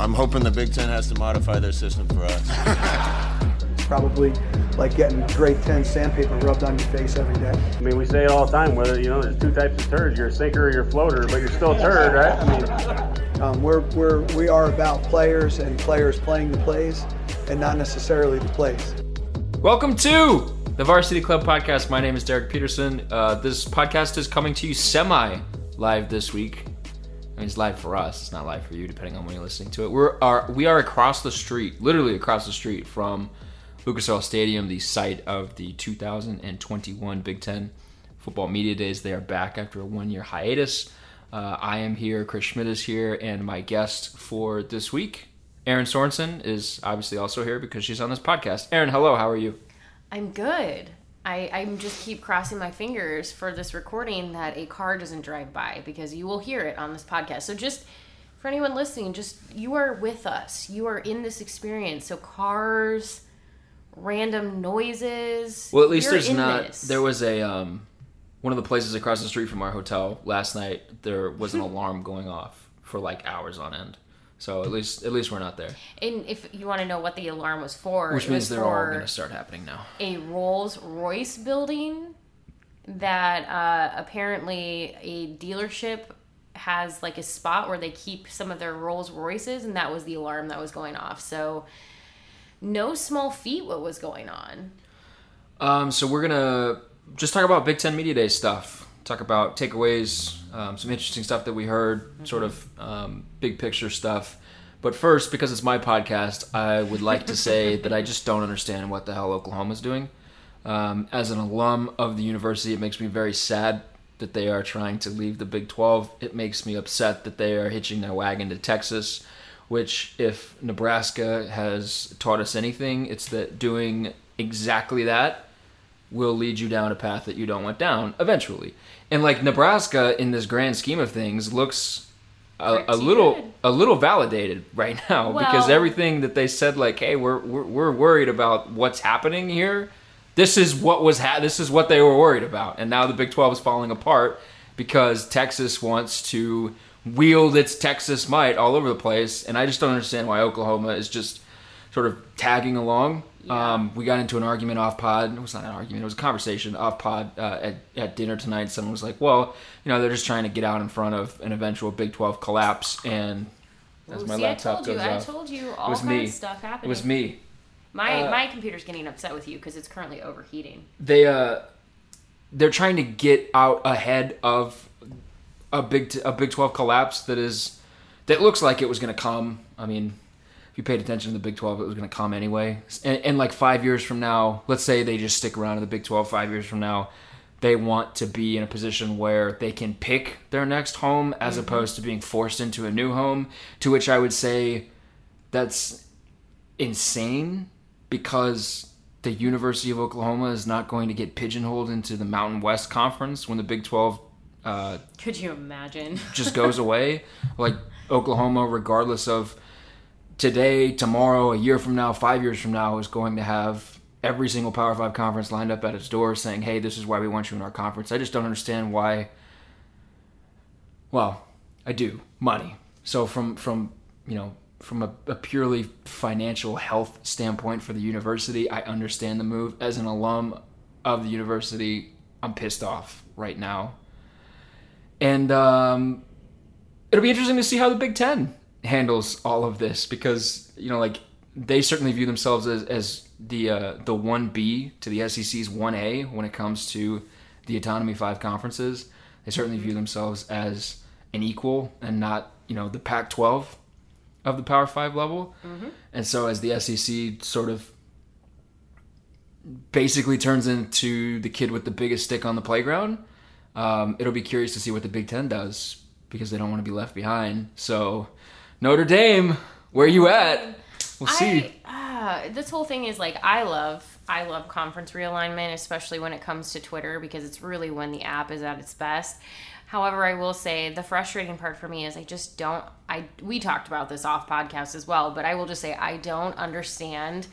I'm hoping the Big Ten has to modify their system for us. Probably like getting grade 10 sandpaper rubbed on your face every day. I mean, we say it all the time, whether, you know, there's two types of turds. You're a sinker or you're a floater, but you're still a turd, right? I mean, Um, we're, we're, we are about players and players playing the plays and not necessarily the plays. Welcome to the Varsity Club podcast. My name is Derek Peterson. Uh, this podcast is coming to you semi live this week. I mean, it's live for us. It's not live for you, depending on when you're listening to it. We're are we are across the street, literally across the street from Lucas Oil Stadium, the site of the 2021 Big Ten Football Media Days. They are back after a one year hiatus. Uh, I am here. Chris Schmidt is here, and my guest for this week, Erin Sorensen, is obviously also here because she's on this podcast. Erin, hello. How are you? I'm good. I, I'm just keep crossing my fingers for this recording that a car doesn't drive by because you will hear it on this podcast. So just for anyone listening, just you are with us. You are in this experience. So cars, random noises. Well, at least there's not. this. There was a um, one of the places across the street from our hotel last night. There was an alarm going off for like hours on end. So at least at least we're not there, And if you want to know what the alarm was for, which means they're all going to start happening now. a Rolls Royce building that uh, apparently a dealership has like a spot where they keep some of their Rolls Royces, and that was the alarm that was going off. So, no small feat what was going on. Um, so we're gonna just talk about Big Ten Media Day stuff. Talk about takeaways, um, some interesting stuff that we heard, sort of um, big picture stuff. But first, because it's my podcast, I would like to say that I just don't understand what the hell Oklahoma's doing. Um, as an alum of the university, it makes me very sad that they are trying to leave the Big 12. It makes me upset that they are hitching their wagon to Texas, which, if Nebraska has taught us anything, it's that doing exactly that will lead you down a path that you don't want down eventually. And like Nebraska, in this grand scheme of things, looks a, a little good. a little validated right now because everything that they said, like, hey, we're we're, we're worried about what's happening here. This is what was ha- this is what they were worried about, and now the Big Twelve is falling apart because Texas wants to wield its Texas might all over the place, and I just don't understand why Oklahoma is just sort of tagging along. Um, we got into an argument off pod. It was not an argument. It was a conversation off pod uh, at, at dinner tonight. Someone was like, "Well, you know, they're just trying to get out in front of an eventual Big Twelve collapse." And as Ooh, my see, I laptop you, goes I told you it all was kinds me. of stuff happening. It was me. My Uh, my computer's getting upset with you because it's currently overheating. They uh, they're trying to get out ahead of a big t- a Big Twelve collapse that is that looks like it was going to come. I mean, if you paid attention to the Big Twelve, it was going to come anyway. And, and like five years from now, let's say they just stick around in the Big Twelve. Five years from now, they want to be in a position where they can pick their next home as opposed to being forced into a new home. To which I would say that's insane because the University of Oklahoma is not going to get pigeonholed into the Mountain West Conference when the Big 12 uh, Could you imagine? just goes away. Like Oklahoma, regardless of today, tomorrow, a year from now, five years from now, is going to have every single Power Five conference lined up at its door saying, hey, this is why we want you in our conference. I just don't understand why. Well, I do. Money. So from, from you know, from a, a purely financial health standpoint for the university, I understand the move. As an alum of the university, I'm pissed off right now. And um, it'll be interesting to see how the Big Ten handles all of this because you know, like they certainly view themselves as, as the uh, the one B to the SEC's one A when it comes to the autonomy five conferences. They certainly view themselves as an equal and not you know the Pac-12 of the Power Five level. And so as the SEC sort of basically turns into the kid with the biggest stick on the playground, um, it'll be curious to see what the Big Ten does because they don't want to be left behind. So Notre Dame, where you at? We'll see. I, uh, this whole thing is like I love I love conference realignment, especially when it comes to Twitter because it's really when the app is at its best. However, I will say the frustrating part for me is I just don't I we talked about this off podcast as well, but I will just say I don't understand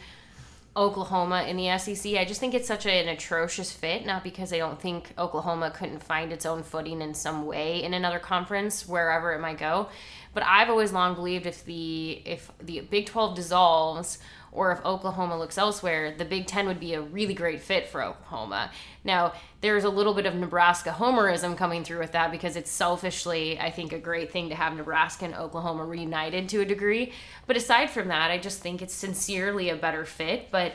Oklahoma in the SEC. I just think it's such an atrocious fit, not because I don't think Oklahoma couldn't find its own footing in some way in another conference, wherever it might go. But I've always long believed if the if the Big 12 dissolves or if Oklahoma looks elsewhere, the Big Ten would be a really great fit for Oklahoma. Now, there's a little bit of Nebraska homerism coming through with that because it's selfishly, I think, a great thing to have Nebraska and Oklahoma reunited to a degree. But aside from that, I just think it's sincerely a better fit. But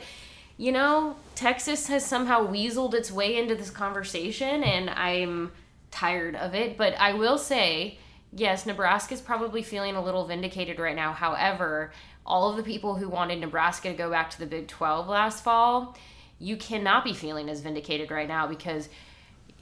you know, Texas has somehow weaseled its way into this conversation, and I'm tired of it. But I will say, yes, Nebraska is probably feeling a little vindicated right now. However, all of the people who wanted Nebraska to go back to the Big 12 last fall, you cannot be feeling as vindicated right now because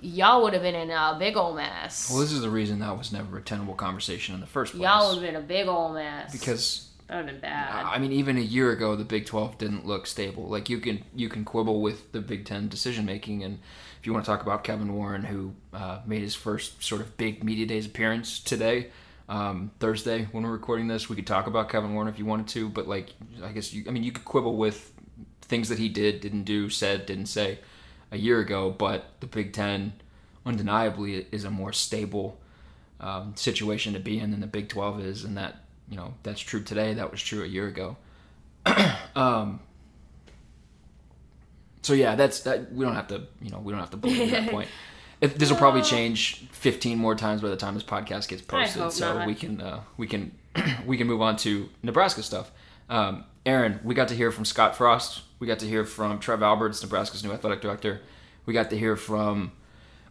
y'all would have been in a big old mess. Well, this is the reason that was never a tenable conversation in the first place. Y'all would have been a big old mess. because that would have been bad. I mean, even a year ago, the Big Twelve didn't look stable. Like you can you can quibble with the Big Ten decision making, and if you want to talk about Kevin Warren, who uh, made his first sort of big media days appearance today, um, Thursday when we're recording this, we could talk about Kevin Warren if you wanted to. But like, I guess you, I mean, you could quibble with things that he did, didn't do, said, didn't say a year ago. But the Big Ten, undeniably, is a more stable um, situation to be in than the Big Twelve is, and that you know that's true today. That was true a year ago. um, so yeah, that's that. We don't have to, you know, we don't have to believe that point. If, this will probably change 15 more times by the time this podcast gets posted, so not. we can uh, we can we can move on to Nebraska stuff. Um, Erin, we got to hear from Scott Frost. We got to hear from Trev Alberts, Nebraska's new athletic director. We got to hear from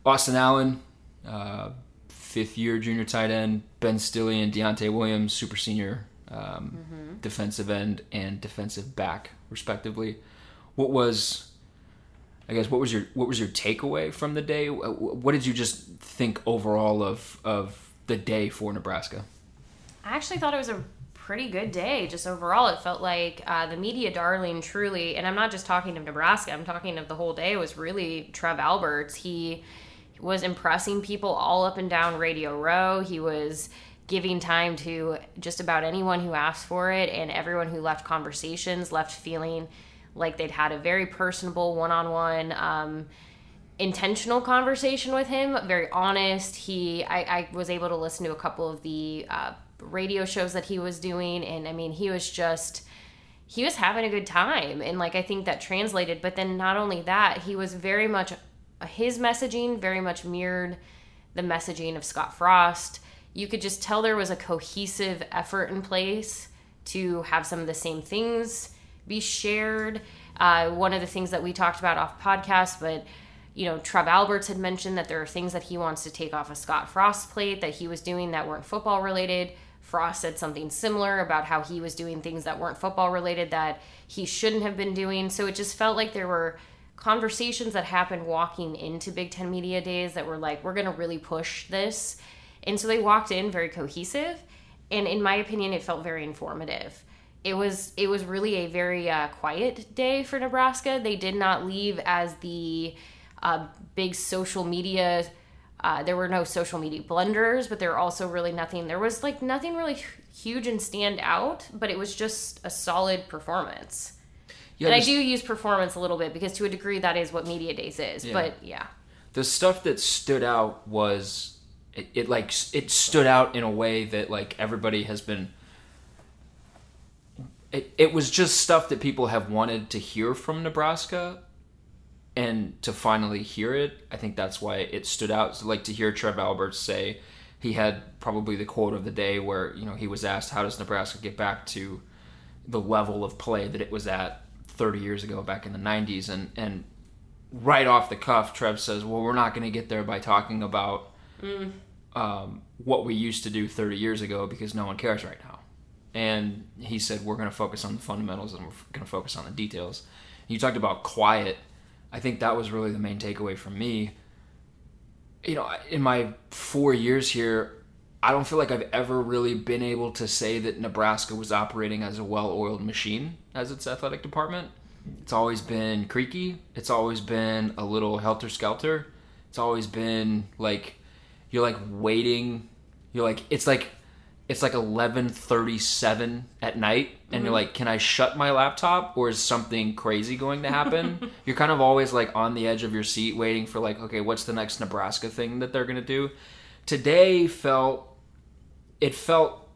Austin Allen, uh, fifth year junior tight end, Ben Stille and Deontay Williams, super senior um, defensive end and defensive back, respectively. What was, I guess, what was your what was your takeaway from the day? What did you just think overall of of the day for Nebraska? I actually thought it was a pretty good day. Just overall, it felt like uh, the media darling, truly, and I'm not just talking of Nebraska. I'm talking of the whole day. Was really Trev Alberts. He was impressing people all up and down Radio Row. He was giving time to just about anyone who asked for it, and everyone who left conversations left feeling like they'd had a very personable one-on-one. Um, intentional conversation with him very honest. He I, I was able to listen to a couple of the uh, radio shows that he was doing and i mean he was just he was having a good time. And like i think that translated but then not only that he was very much his messaging very much mirrored the messaging of scott frost. You could just tell there was a cohesive effort in place to have some of the same things be shared uh, one of the things that we talked about off podcast but you know, Trev Alberts had mentioned that there are things that he wants to take off of Scott Frost plate that he was doing that weren't football related. Frost said something similar about how he was doing things that weren't football related that he shouldn't have been doing. So it just felt like there were conversations that happened walking into Big Ten Media Days that were like, we're going to really push this. And so they walked in very cohesive. And in my opinion, it felt very informative it was it was really a very uh, quiet day for Nebraska. They did not leave as the uh, big social media. Uh, there were no social media blunders, but there were also really nothing. There was like nothing really huge and stand out, but it was just a solid performance. Yeah, and I do use performance a little bit because to a degree that is what media days is. Yeah. But yeah, the stuff that stood out was it, it like it stood out in a way that like everybody has been it, it was just stuff that people have wanted to hear from Nebraska and to finally hear it. I think that's why it stood out. So like to hear Trev Alberts say he had probably the quote of the day where you know he was asked how does Nebraska get back to the level of play that it was at 30 years ago back in the 90s and and right off the cuff, Trev says, "Well, we're not going to get there by talking about um, what we used to do 30 years ago because no one cares right now." And he said, "We're going to focus on the fundamentals and we're going to focus on the details." You talked about quiet. I think that was really the main takeaway from me. You know, in my four years here, I don't feel like I've ever really been able to say that Nebraska was operating as a well-oiled machine as its athletic department. It's always been creaky. It's always been a little helter skelter. It's always been like you're like waiting. You're like it's like it's like 11:37 at night and Mm-hmm. you're like can I shut my laptop or is something crazy going to happen? you're kind of always like on the edge of your seat waiting for like okay, what's the next Nebraska thing that they're going to do? Today felt it felt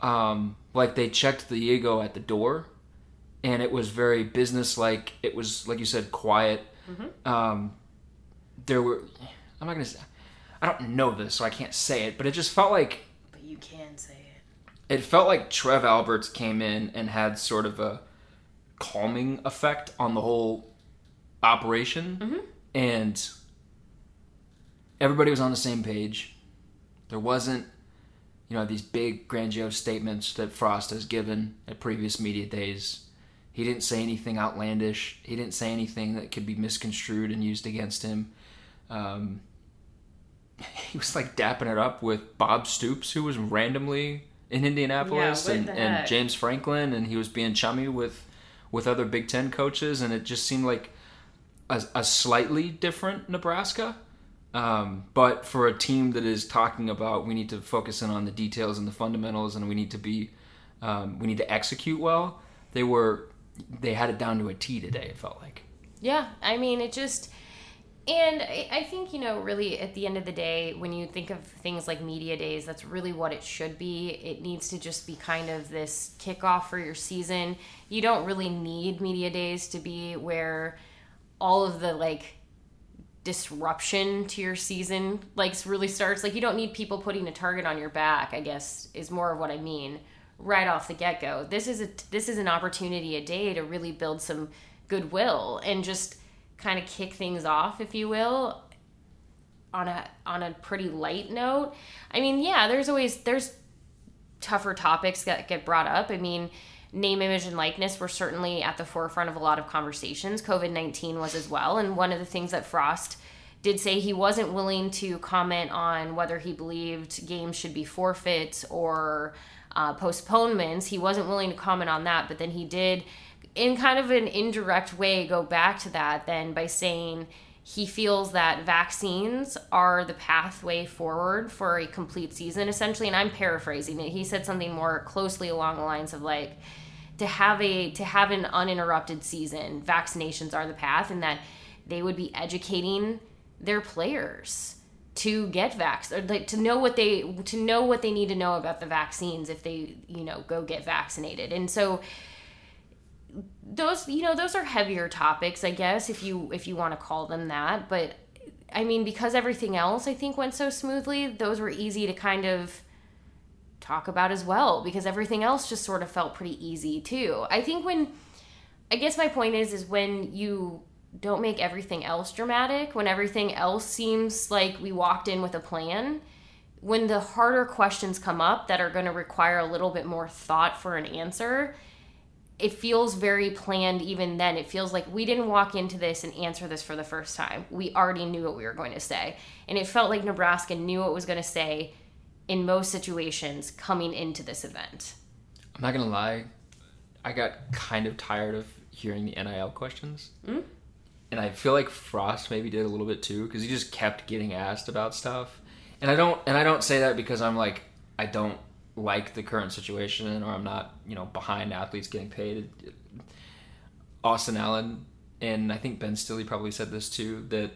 um, like they checked the ego at the door and it was very business like It was like you said quiet. Um, there were I'm not going to I don't know this so I can't say it, but it just felt like you can say it. it felt like Trev Alberts came in and had sort of a calming effect on the whole operation, and everybody was on the same page. There wasn't, you know, these big grandiose statements that Frost has given at previous media days. He didn't say anything outlandish. He didn't say anything that could be misconstrued and used against him. Um, he was like dapping it up with Bob Stoops, who was randomly in Indianapolis, Yeah, and, and? James Franklin, and he was being chummy with with other Big Ten coaches, and it just seemed like a, a slightly different Nebraska. Um, but for a team that is talking about we need to focus in on the details and the fundamentals, and we need to be um, we need to execute well, they were they had it down to a T today. It felt like. Yeah, I mean, it just, and I, think, you know, really at the end of the day, when you think of things like media days, that's really what it should be. It needs to just be kind of this kickoff for your season. You don't really need media days to be where all of the like disruption to your season like really starts like you don't need people putting a target on your back i guess is more of what i mean right off the get-go this is a this is an opportunity a day to really build some goodwill and just kind of kick things off if you will on a on a pretty light note i mean yeah there's always there's tougher topics that get brought up. I mean, name, image, and likeness were certainly at the forefront of a lot of conversations. COVID 19 was as well. And one of the things that Frost did say he wasn't willing to comment on whether he believed games should be forfeits or uh, postponements. He wasn't willing to comment on that, but then he did, in kind of an indirect way, go back to that then by saying, he feels that vaccines are the pathway forward for a complete season essentially. And i'm paraphrasing it. He said something more closely along the lines of like to have a to have an uninterrupted season vaccinations are the path and that they would be educating their players to get or like to know what they to know what they need to know about the vaccines if they you know go get vaccinated. And so those you know those are heavier topics i guess if you if you want to call them that but i mean because everything else i think went so smoothly those were easy to kind of talk about as well because everything else just sort of felt pretty easy too. I think when i guess my point is is when you don't make everything else dramatic when everything else seems like we walked in with a plan when the harder questions come up that are going to require a little bit more thought for an answer it feels very planned even then. It feels like we didn't walk into this and answer this for the first time. We already knew what we were going to say. And it felt like Nebraska knew what it was going to say in most situations coming into this event. I'm not gonna lie, I got kind of tired of hearing the NIL questions, mm? and I feel like Frost maybe did a little bit too because he just kept getting asked about stuff, and I don't and I don't say that because I'm like I don't like the current situation or I'm not you know behind athletes getting paid. Austin Allen and I think Ben Stille probably said this too that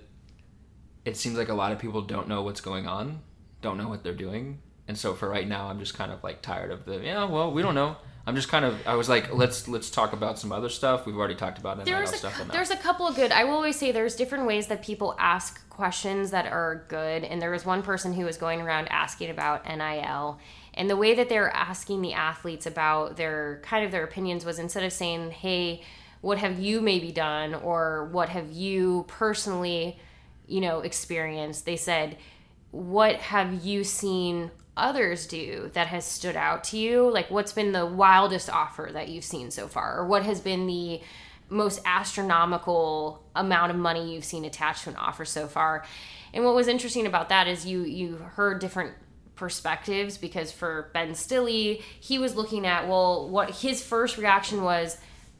it seems like a lot of people don't know what's going on, don't know what they're doing, and so for right now, I'm just kind of like tired of the yeah. Well, we don't know. I'm just kind of. I was like, let's let's talk about some other stuff. We've already talked about NIL There's stuff. a, enough. there's a couple of good. I will always say there's different ways that people ask questions that are good. And there was one person who was going around asking about NIL, and the way that they were asking the athletes about their kind of their opinions was instead of saying, "Hey, what have you maybe done?" or "What have you personally, you know, experienced?" They said, "What have you seen?" others do that has stood out to you? Like, what's been the wildest offer that you've seen so far? Or what has been the most astronomical amount of money you've seen attached to an offer so far? And what was interesting about that is you you heard different perspectives because for Ben Stille, he was looking at well, what his first reaction was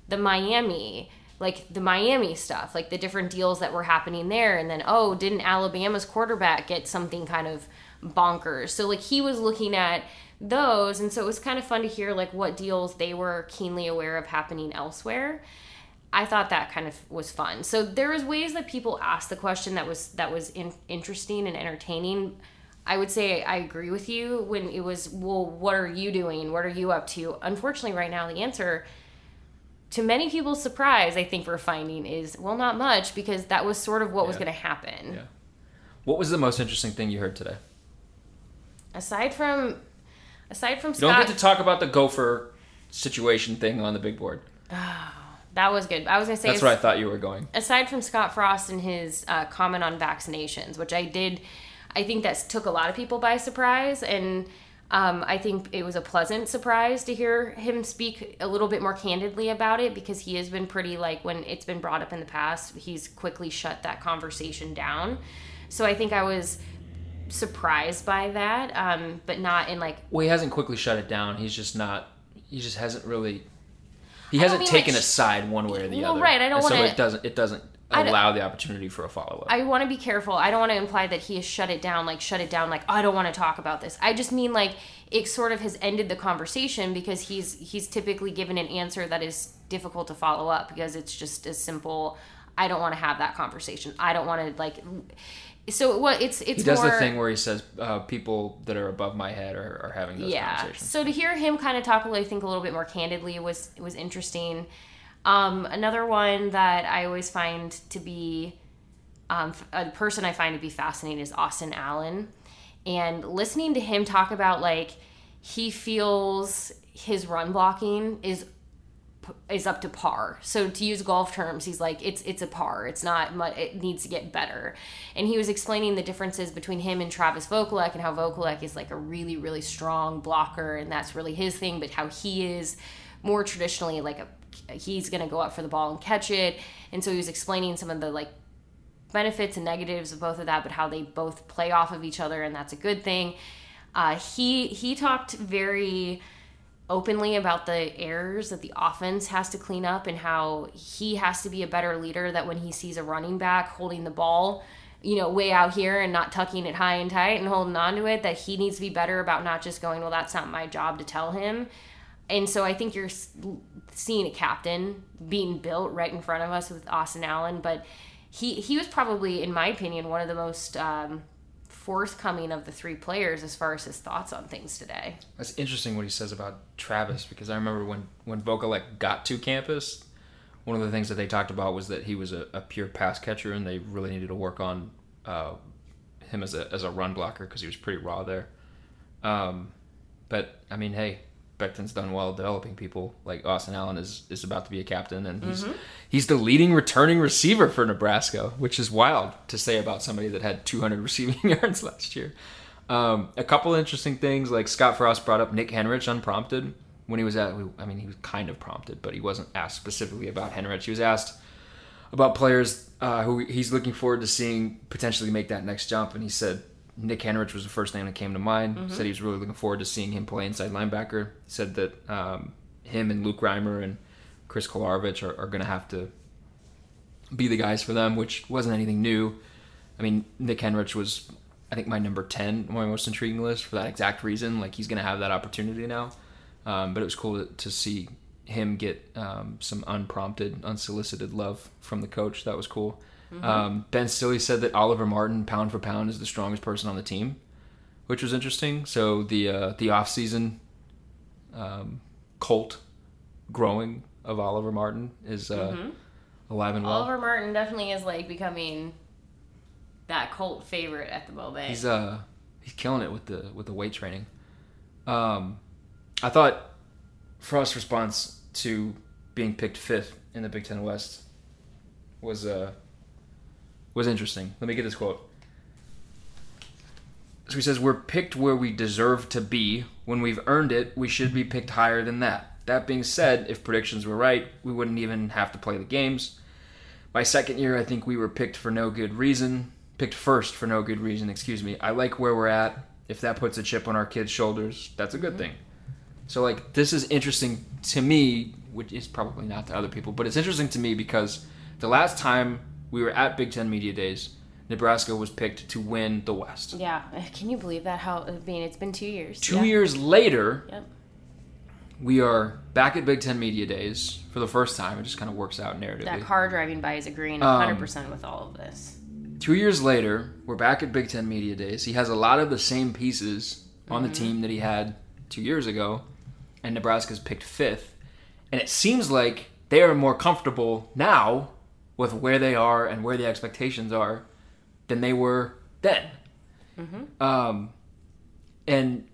the Miami, like the Miami stuff, like the different deals that were happening there, and then oh, didn't Alabama's quarterback get something kind of bonkers? So like he was looking at those, and so it was kind of fun to hear like what deals they were keenly aware of happening elsewhere. I thought that kind of was fun. So there was ways that people asked the question that was that was in, interesting and entertaining. I would say I agree with you when it was, well, what are you doing? What are you up to? Unfortunately, right now the answer to many people's surprise, I think we're finding is well, not much because that was sort of what was going to happen. Yeah. What was the most interesting thing you heard today? Aside from aside from You don't get to talk about the gopher situation thing on the big board. that was good. I was going to say That's where I thought you were going. aside from Scott Frost and his uh, comment on vaccinations, which I did, I think that took a lot of people by surprise, and um, I think it was a pleasant surprise to hear him speak a little bit more candidly about it because he has been pretty like when it's been brought up in the past, he's quickly shut that conversation down. So I think I was surprised by that, um, but not in like Well, he hasn't quickly shut it down. He's just not. He just hasn't really. He hasn't mean, taken like, a side one way or the well, other. right, I don't so wanna- So it doesn't. It doesn't allow the opportunity for a follow up. I want to be careful. I don't want to imply that he has shut it down, like shut it down, like I don't want to talk about this. I just mean like it sort of has ended the conversation because he's he's typically given an answer that is difficult to follow up because it's just as simple. I don't want to have that conversation. I don't want to like. So what? It's it's He does more, the thing where he says uh, people that are above my head are, are having those yeah. conversations. So to hear him kind of talk, I think a little bit more candidly was was interesting. Um, another one that I always find to be um, a person I find to be fascinating is Austin Allen, and listening to him talk about like he feels his run blocking is is up to par. So to use golf terms, he's like it's it's a par. It's not mu it needs to get better. And he was explaining the differences between him and Travis Vokolek and how Vokolek is like a really really strong blocker and that's really his thing, but how he is more traditionally like a he's going to go up for the ball and catch it. And so he was explaining some of the like benefits and negatives of both of that, but how they both play off of each other and that's a good thing. Uh, he he talked very openly about the errors that the offense has to clean up and how he has to be a better leader that when he sees a running back holding the ball you know way out here and not tucking it high and tight and holding on to it that he needs to be better about not just going well that's not my job to tell him and so I think you're seeing a captain being built right in front of us with Austin Allen but he he was probably in my opinion one of the most um, forthcoming of the three players as far as his thoughts on things today That's interesting what he says about Travis because I remember when when Vokolek got to campus, one of the things that they talked about was that he was a, a pure pass catcher and they really needed to work on uh, him as a as a run blocker because he was pretty raw there. Um, but I mean, hey, Beckton's done well developing people. Like Austin Allen is is about to be a captain and he's he's the leading returning receiver for Nebraska, which is wild to say about somebody that had 200 receiving yards last year. Um, a couple interesting things, like Scott Frost brought up Nick Henrich unprompted when he was at. I mean, he was kind of prompted, but he wasn't asked specifically about Henrich. He was asked about players uh, who he's looking forward to seeing potentially make that next jump, and he said Nick Henrich was the first name that came to mind. Said he was really looking forward to seeing him play inside linebacker. Said that um, him and Luke Reimer and Chris Kolarevic are, are going to have to be the guys for them, which wasn't anything new. I mean, Nick Henrich was, I think, my number 10 on my most intriguing list for that exact reason. Like, he's going to have that opportunity now. Um, but it was cool to, to see him get um, some unprompted, unsolicited love from the coach. That was cool. Um, ben Stille said that Oliver Martin, pound for pound, is the strongest person on the team, which was interesting. So the uh, the offseason um, cult growing of Oliver Martin is uh, alive and well. Oliver Martin definitely is like becoming that cult favorite at the moment. He's uh he's killing it with the with the weight training. Um, I thought Frost's response to being picked fifth in the Big Ten West was uh was interesting. Let me get this quote. So he says, "We're picked where we deserve to be. When we've earned it, we should be picked higher than that. That being said, if predictions were right, we wouldn't even have to play the games. My second year, I think we were picked for no good reason. Picked first for no good reason, excuse me. I like where we're at. if that puts a chip on our kids' shoulders, that's a good mm-hmm. thing. So like this is interesting to me, which is probably not to other people, but it's interesting to me because the last time we were at Big Ten Media Days, Nebraska was picked to win the West. Yeah, can you believe that? How I mean, it's been two years. Two Yeah. years later, Yep. we are back at Big Ten Media Days for the first time. It just kind of works out narratively. That car driving by is agreeing Um, 100% with all of this. Two years later, we're back at Big Ten Media Days. He has a lot of the same pieces on the team that he had two years ago, and Nebraska's picked fifth. And it seems like they are more comfortable now with where they are and where the expectations are than they were then. Um, and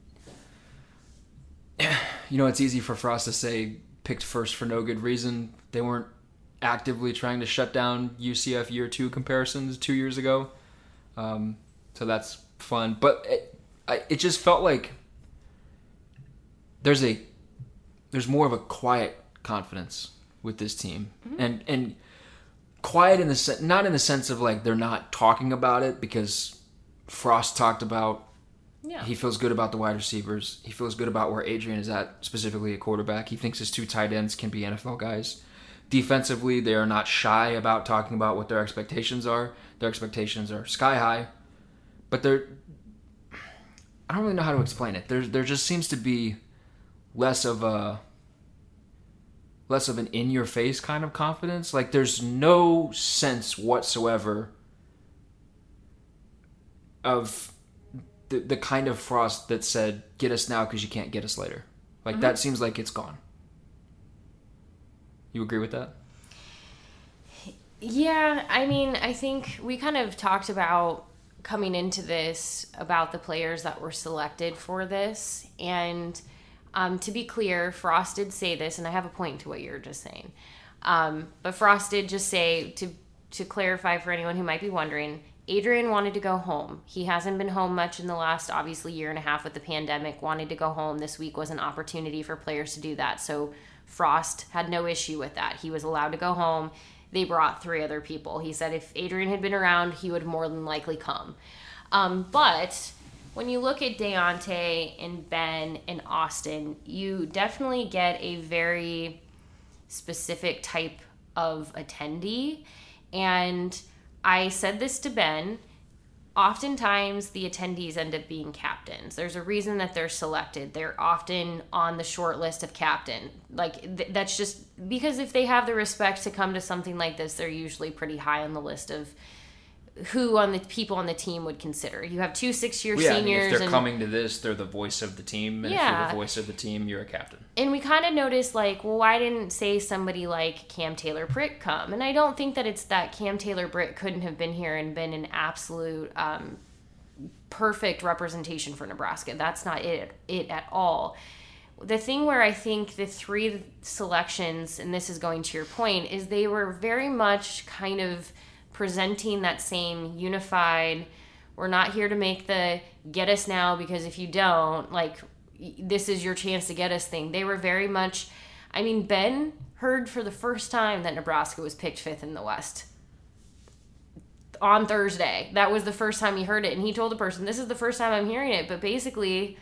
you know, it's easy for Frost to say picked first for no good reason. They weren't actively trying to shut down UCF year two comparisons two years ago. Um, so that's fun. But it, I, it just felt like there's a there's more of a quiet confidence with this team, and and quiet in the sen- not in the sense of like they're not talking about it because Frost talked about Yeah. he feels good about the wide receivers. He feels good about where Adrian is at, specifically a quarterback. He thinks his two tight ends can be NFL guys. Defensively, they are not shy about talking about what their expectations are. Their expectations are sky high, but they're. I don't really know how to explain it. There, there just seems to be less of a less of an in your face kind of confidence. Like there's no sense whatsoever of the, the kind of frost that said get us now because you can't get us later like mm-hmm. that seems like it's gone you agree with that Yeah, I mean, I think we kind of talked about coming into this about the players that were selected for this. And um, to be clear, Frost did say this, and I have a point to what you were just saying. Um, but Frost did just say to to clarify for anyone who might be wondering, Adrian wanted to go home. He hasn't been home much in the last obviously year and a half with the pandemic. Wanted to go home. This week was an opportunity for players to do that. So Frost had no issue with that. He was allowed to go home. They brought three other people. He said if Adrian had been around, he would more than likely come. Um, but when you look at Deontay and Ben and Austin, you definitely get a very specific type of attendee. And I said this to Ben. Oftentimes, the attendees end up being captains. There's a reason that they're selected. They're often on the short list of captain. Like, th- that's just because if they have the respect to come to something like this, they're usually pretty high on the list of who on the people on the team would consider. You have two six year yeah, I mean, seniors. if they're and, coming to this they're the voice of the team and if you're Yeah. the voice of the team you're a captain and we kind of noticed like well why didn't say somebody like cam taylor britt come and i don't think that it's that cam taylor britt couldn't have been here and been an absolute um, perfect representation for nebraska that's not it it at all the thing where i think the three selections and this is going to your point is they were very much kind of presenting that same unified we're not here to make the get us now because if you don't like this is your chance to get us thing. They were very much i mean ben heard for the first time that nebraska was picked fifth in the west. On thursday. That was the first time he heard it and he told the person this is the first time i'm hearing it but basically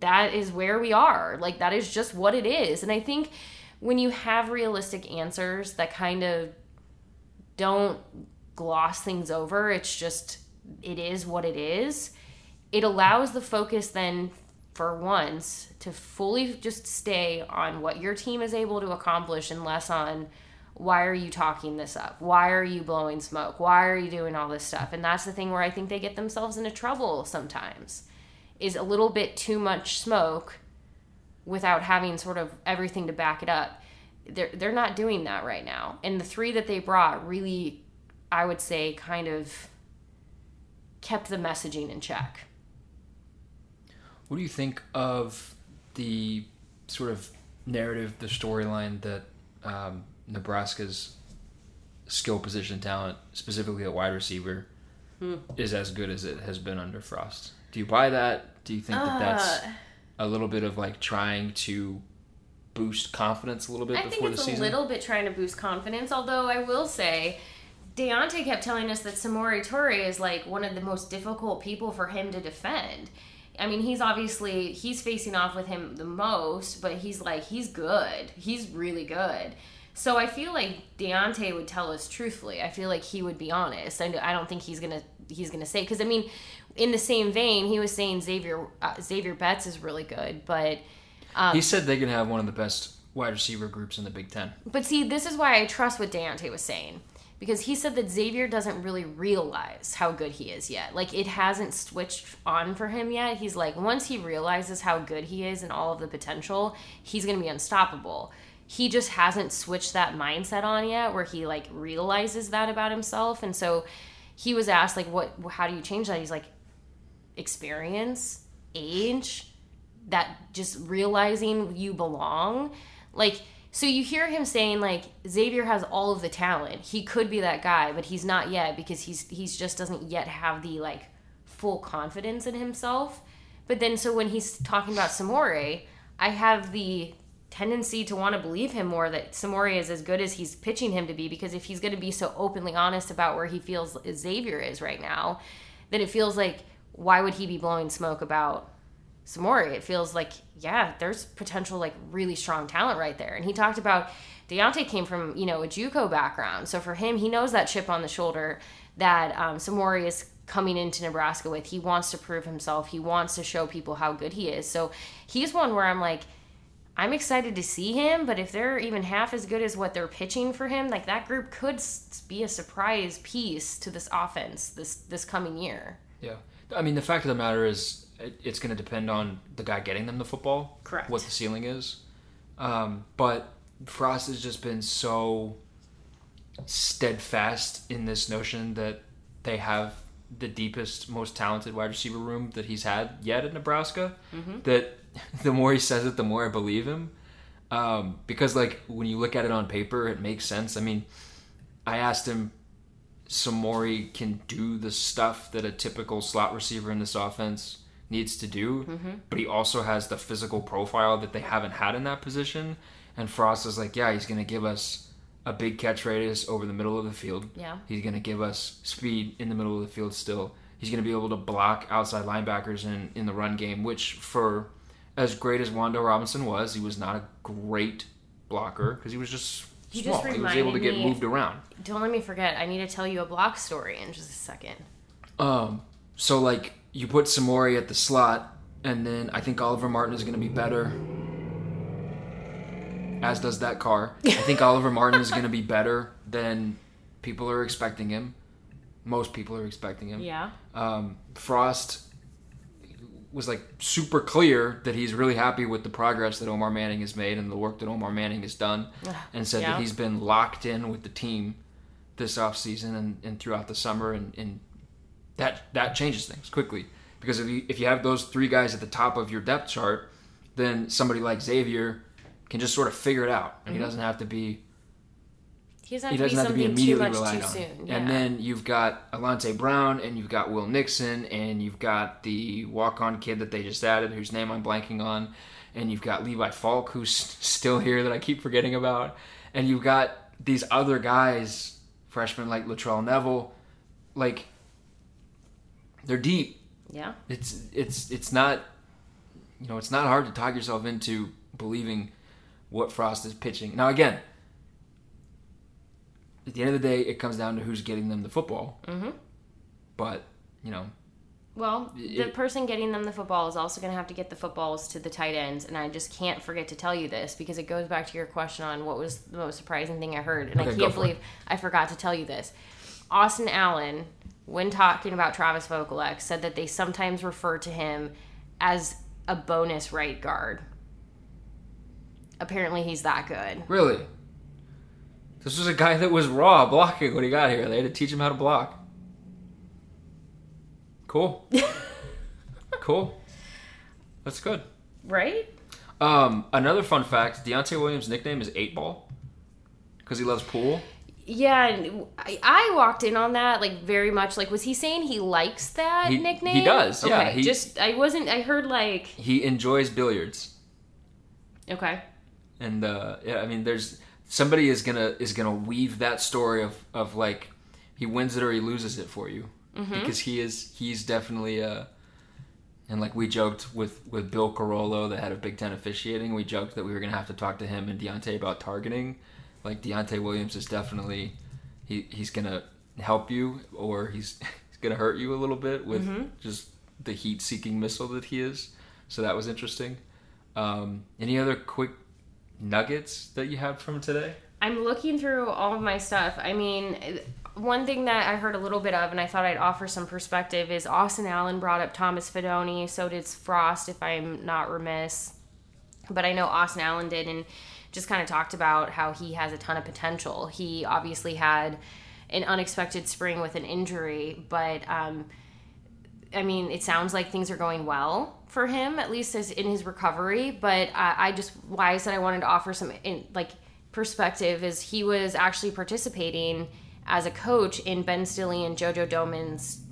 that is where we are. Like that is just what it is. And i think when you have realistic answers that kind of don't gloss things over. It's just, it is what it is. It allows the focus then, for once, to fully just stay on what your team is able to accomplish and less on why are you talking this up? Why are you blowing smoke? Why are you doing all this stuff? And that's the thing where I think they get themselves into trouble sometimes is a little bit too much smoke without having sort of everything to back it up. They're they're not doing that right now. And the three that they brought really I would say kind of kept the messaging in check. what do you think of the sort of narrative the storyline that um, nebraska's skill position talent specifically at wide receiver is as good as it has been under frost do you buy that do you think that that's a little bit of like trying to boost confidence a little bit I think before it's the a little bit trying to boost confidence, although I will say Deontay kept telling us that Samori Toure is like one of the most difficult people for him to defend. I mean, he's obviously he's facing off with him the most, but he's like he's good. He's really good. So I feel like Deontay would tell us truthfully. I feel like he would be honest. I, I don't think he's gonna he's gonna say because I mean, in the same vein, he was saying Xavier uh, Xavier Betts is really good, but he um, said they can have one of the best wide receiver groups in the Big Ten. But see, this is why I trust what Deontay was saying. Because he said that Xavier doesn't really realize how good he is yet. Like, it hasn't switched on for him yet. He's like, once he realizes how good he is and all of the potential, he's going to be unstoppable. He just hasn't switched that mindset on yet where he, like, realizes that about himself. And so he was asked, like, what, how do you change that? He's like, experience, age, that just realizing you belong. Like, so you hear him saying like Xavier has all of the talent. He could be that guy, but he's not yet because he's he's just doesn't yet have the like full confidence in himself. But then so when he's talking about Samori, I have the tendency to want to believe him more that Samori is as good as he's pitching him to be because if he's going to be so openly honest about where he feels Xavier is right now, then it feels like why would he be blowing smoke about Samori? It feels like yeah, there's potential like really strong talent right there. And he talked about Deontay came from you know a JUCO background, so for him he knows that chip on the shoulder that um, Samori is coming into Nebraska with. He wants to prove himself. He wants to show people how good he is. So he's one where I'm like I'm excited to see him, but if they're even half as good as what they're pitching for him, like that group could be a surprise piece to this offense this this coming year. Yeah, I mean the fact of the matter is it's going to depend on the guy getting them the football. Correct. What the ceiling is, um, but Frost has just been so steadfast in this notion that they have the deepest, most talented wide receiver room that he's had yet at Nebraska. Mm-hmm. That the more he says it, the more I believe him. Um, because like when you look at it on paper, it makes sense. I mean, I asked him, Samori can do the stuff that a typical slot receiver in this offense needs to do, Mm-hmm. but he also has the physical profile that they haven't had in that position. And Frost is like, yeah, he's going to give us a big catch radius over the middle of the field. Yeah. He's going to give us speed in the middle of the field still. He's going to be able to block outside linebackers in, in the run game, which for as great as Wan'Dale Robinson was, he was not a great blocker because he was just He small. just he was able to get me- moved around. Don't let me forget. I need to tell you a block story in just a second. Um, so like you put Samori at the slot, and then I think Oliver Martin is going to be better. As does that car. I think Oliver Martin is going to be better than people are expecting him. Most people are expecting him. Yeah. Um, Frost was like super clear that he's really happy with the progress that Omar Manning has made and the work that Omar Manning has done, and said Yeah. that he's been locked in with the team this offseason and, and throughout the summer, and, and that that changes things quickly because if you if you have those three guys at the top of your depth chart, then somebody like Xavier can just sort of figure it out, and he mm-hmm. doesn't have to be He doesn't he have to doesn't be have to be immediately much relied too on. soon. Yeah. And then you've got Alante Brown, and you've got Will Nixon, and you've got the walk-on kid that they just added, whose name I'm blanking on, and you've got Levi Falck, who's still here that I keep forgetting about, and you've got these other guys, freshmen like Latrell Neville, like they're deep. yeah. It's it's it's not, you know, it's not hard to talk yourself into believing what Frost is pitching. Now again, at the end of the day, it comes down to who's getting them the football. Mm-hmm. But you know, Well, the It- person getting them the football is also going to have to get the footballs to the tight ends, and I just can't forget to tell you this because it goes back to your question on what was the most surprising thing I heard, and Okay, I can't believe it. I forgot to tell you this. Austin Allen, when talking about Travis Vokolek, said that they sometimes refer to him as a bonus right guard. Apparently, he's that good. really, this was a guy that was raw blocking when he got here. They had to teach him how to block. Cool. cool. That's good. Right? Um, another fun fact: Deontay Williams' nickname is Eight Ball because he loves pool. Yeah, and I, I walked in on that like very much. Like, was he saying he likes that He- nickname? he does, yeah, Okay, he- just I wasn't. I heard like He enjoys billiards. okay, and uh, yeah, I mean, there's somebody is gonna is gonna weave that story of of like he wins it or he loses it for you Mm-hmm. because he is he's definitely uh and like we joked with with Bill Carollo, the head of Big Ten officiating, we joked that we were gonna have to talk to him and Deontay about targeting. Like Deontai Williams is definitely he he's gonna help you or he's he's gonna hurt you a little bit with just the heat seeking missile that he is. So that was interesting. Um, any other quick nuggets that you have from today? I'm looking through all of my stuff. I mean, one thing that I heard a little bit of, and I thought I'd offer some perspective, is Austin Allen brought up Thomas Fidone. So did Frost, if I'm not remiss. But I know Austin Allen did, and just kind of talked about how he has a ton of potential. He obviously had an unexpected spring with an injury, but um, I mean, it sounds like things are going well for him, at least as in his recovery. But uh, I just why I said I wanted to offer some in, like perspective is he was actually participating as a coach in Ben Stille and JoJo Domann's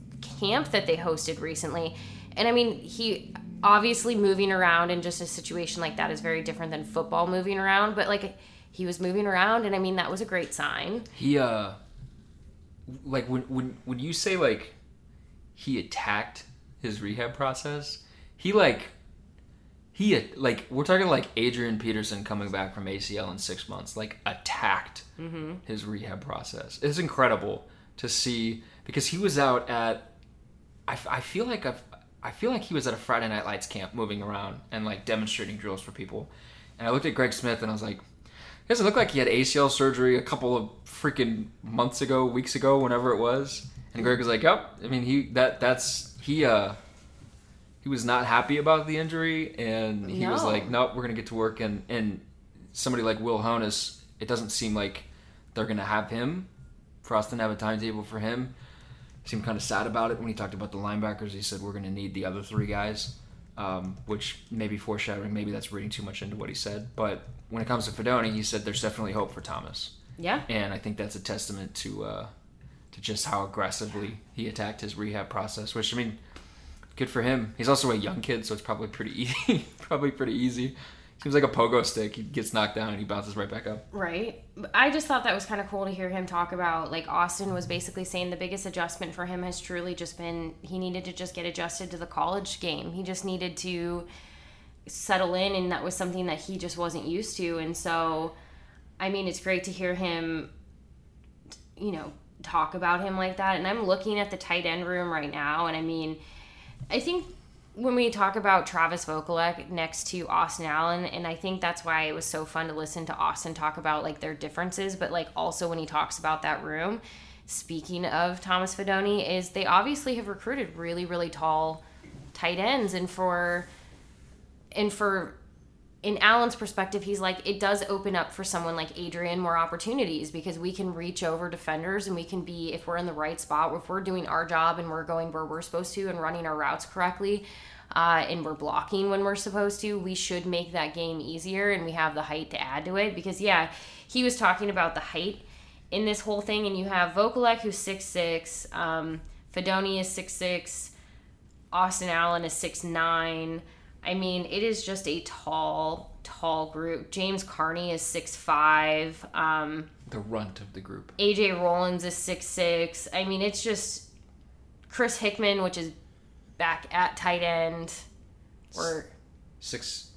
camp that they hosted recently, and I mean he obviously moving around in just a situation like that is very different than football moving around, but like he was moving around, and I mean that was a great sign. He uh like when when when you say like he attacked his rehab process, he like he like we're talking like Adrian Peterson coming back from ACL in 6 months, like attacked his rehab process. It's incredible to see because he was out at I feel like I've, I feel like he was at a Friday Night Lights camp moving around and like demonstrating drills for people. And I looked at Greg Smith and I was like, doesn't look like he had ACL surgery a couple of freaking months ago, weeks ago, whenever it was. And Greg was like, "Yep." I mean, he that that's he uh he was not happy about the injury, and he was like, "Nope, we're gonna get to work." And and somebody like Will Honas, it doesn't seem like they're gonna have him. Frost didn't have a timetable for him. Seemed kind of sad about it when he talked about the linebackers. He said we're gonna need the other three guys, um, which maybe foreshadowing. Maybe that's reading too much into what he said. But when it comes to Fidone, he said there's definitely hope for Thomas Yeah. and I think that's a testament to uh, to just how aggressively he attacked his rehab process. Which I mean, good for him. He's also a young kid, so it's probably pretty easy. probably pretty easy. Seems like a pogo stick. He gets knocked down and he bounces right back up. Right. I just thought that was kind of cool to hear him talk about. Like, Austin was basically saying the biggest adjustment for him has truly just been he needed to just get adjusted to the college game. He just needed to settle in, and that was something that he just wasn't used to. And so, I mean, it's great to hear him, you know, talk about him like that. And I'm looking at the tight end room right now, and I mean, I think when we talk about Travis Vokolek next to Austin Allen, and I think that's why it was so fun to listen to Austin talk about like their differences, but like also when he talks about that room, speaking of Thomas Fidone, is they obviously have recruited really, really tall tight ends, and for and for in Allen's perspective, he's like, it does open up for someone like Adrian more opportunities because we can reach over defenders and we can be, if we're in the right spot, if we're doing our job and we're going where we're supposed to and running our routes correctly, uh, and we're blocking when we're supposed to, we should make that game easier and we have the height to add to it. Because, yeah, he was talking about the height in this whole thing, and you have Vokolek, who's 6'6, um, Fidone is 6'6, Austin Allen is 6'9. I mean, it is just a tall, tall group. James Carnie is 6'5. Um, The runt of the group. AJ Rollins is 6'6. I mean, it's just Chris Hickman, which is back at tight end. Or Six.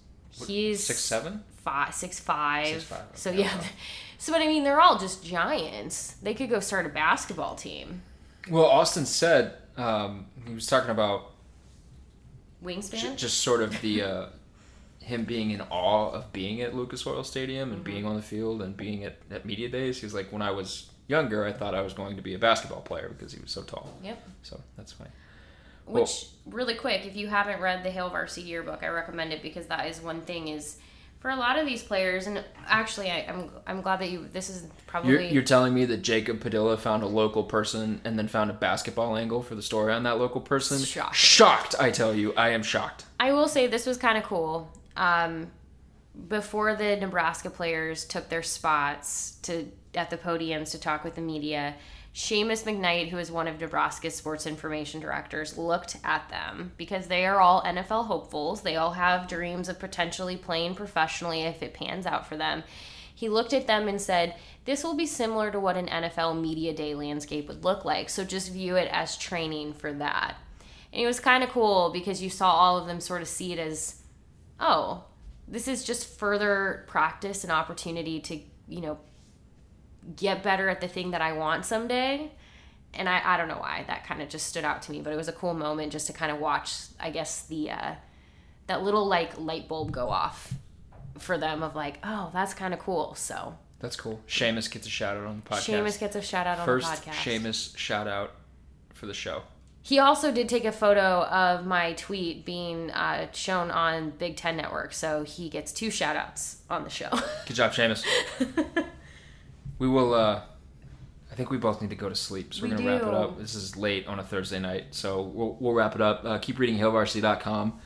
he's Six seven. five, six five. Six five, So okay, yeah. wow. So but I mean, they're all just giants. They could go start a basketball team. Well, Austin said um, he was talking about Wingspan. j- just sort of the uh, him being in awe of being at Lucas Oil Stadium and being on the field and being at, at media days. He's like, when I was younger, I thought I was going to be a basketball player because he was so tall. Yep. So that's fine. Which really quick, if you haven't read the Hail Varsity Yearbook, I recommend it because that is one thing is for a lot of these players, and actually, I, I'm I'm glad that you. This is probably You're, you're telling me that Jacob Padilla found a local person and then found a basketball angle for the story on that local person? Shocked, Shocked, I tell you. I am shocked. I will say this was kind of cool. Um, before the Nebraska players took their spots to at the podiums to talk with the media, Seamus McKnight, who is one of Nebraska's sports information directors, looked at them because they are all NFL hopefuls. They all have dreams of potentially playing professionally if it pans out for them. He looked at them and said, This will be similar to what an NFL media day landscape would look like. So just view it as training for that. And it was kind of cool because you saw all of them sort of see it as, oh, this is just further practice and opportunity to, you know, get better at the thing that I want someday. And I, I don't know why that kind of just stood out to me, but it was a cool moment just to kind of watch, I guess, the, uh, that little like light bulb go off for them of like, oh, that's kind of cool. So That's cool. Seamus gets a shout out on the podcast. Seamus gets a shout out on First the podcast. Seamus shout out for the show. He also did take a photo of my tweet being uh, shown on Big Ten Network, so he gets two shout outs on the show. Good job, Seamus. we will. uh I think we both need to go to sleep, so we're We gonna wrap it up. This is late on a Thursday night, so we'll, we'll wrap it up. Uh, keep reading HailVarsity.com.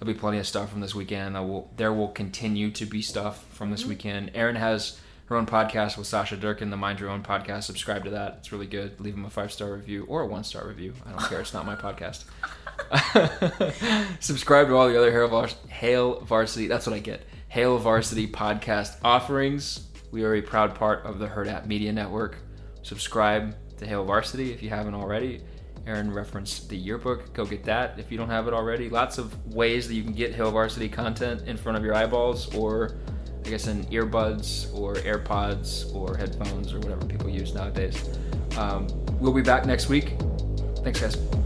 There'll be plenty of stuff from this weekend. There will, there will continue to be stuff from Mm-hmm. this weekend. Erin has her own podcast with Sasha Durkin, the Mind Your Own podcast. Subscribe to that; it's really good. Leave him a five star review or a one star review. I don't care. It's not my podcast. Subscribe to all the other Hail, Vars- Hail Varsity. That's what I get. Hail Varsity podcast offerings. We are a proud part of the Hurrdat Media Network. Subscribe to Hail Varsity if you haven't already. Erin referenced the yearbook. Go get that if you don't have it already. Lots of ways that you can get Hail Varsity content in front of your eyeballs, or I guess in earbuds, or AirPods, or headphones, or whatever people use nowadays. Um, we'll be back next week. Thanks, guys.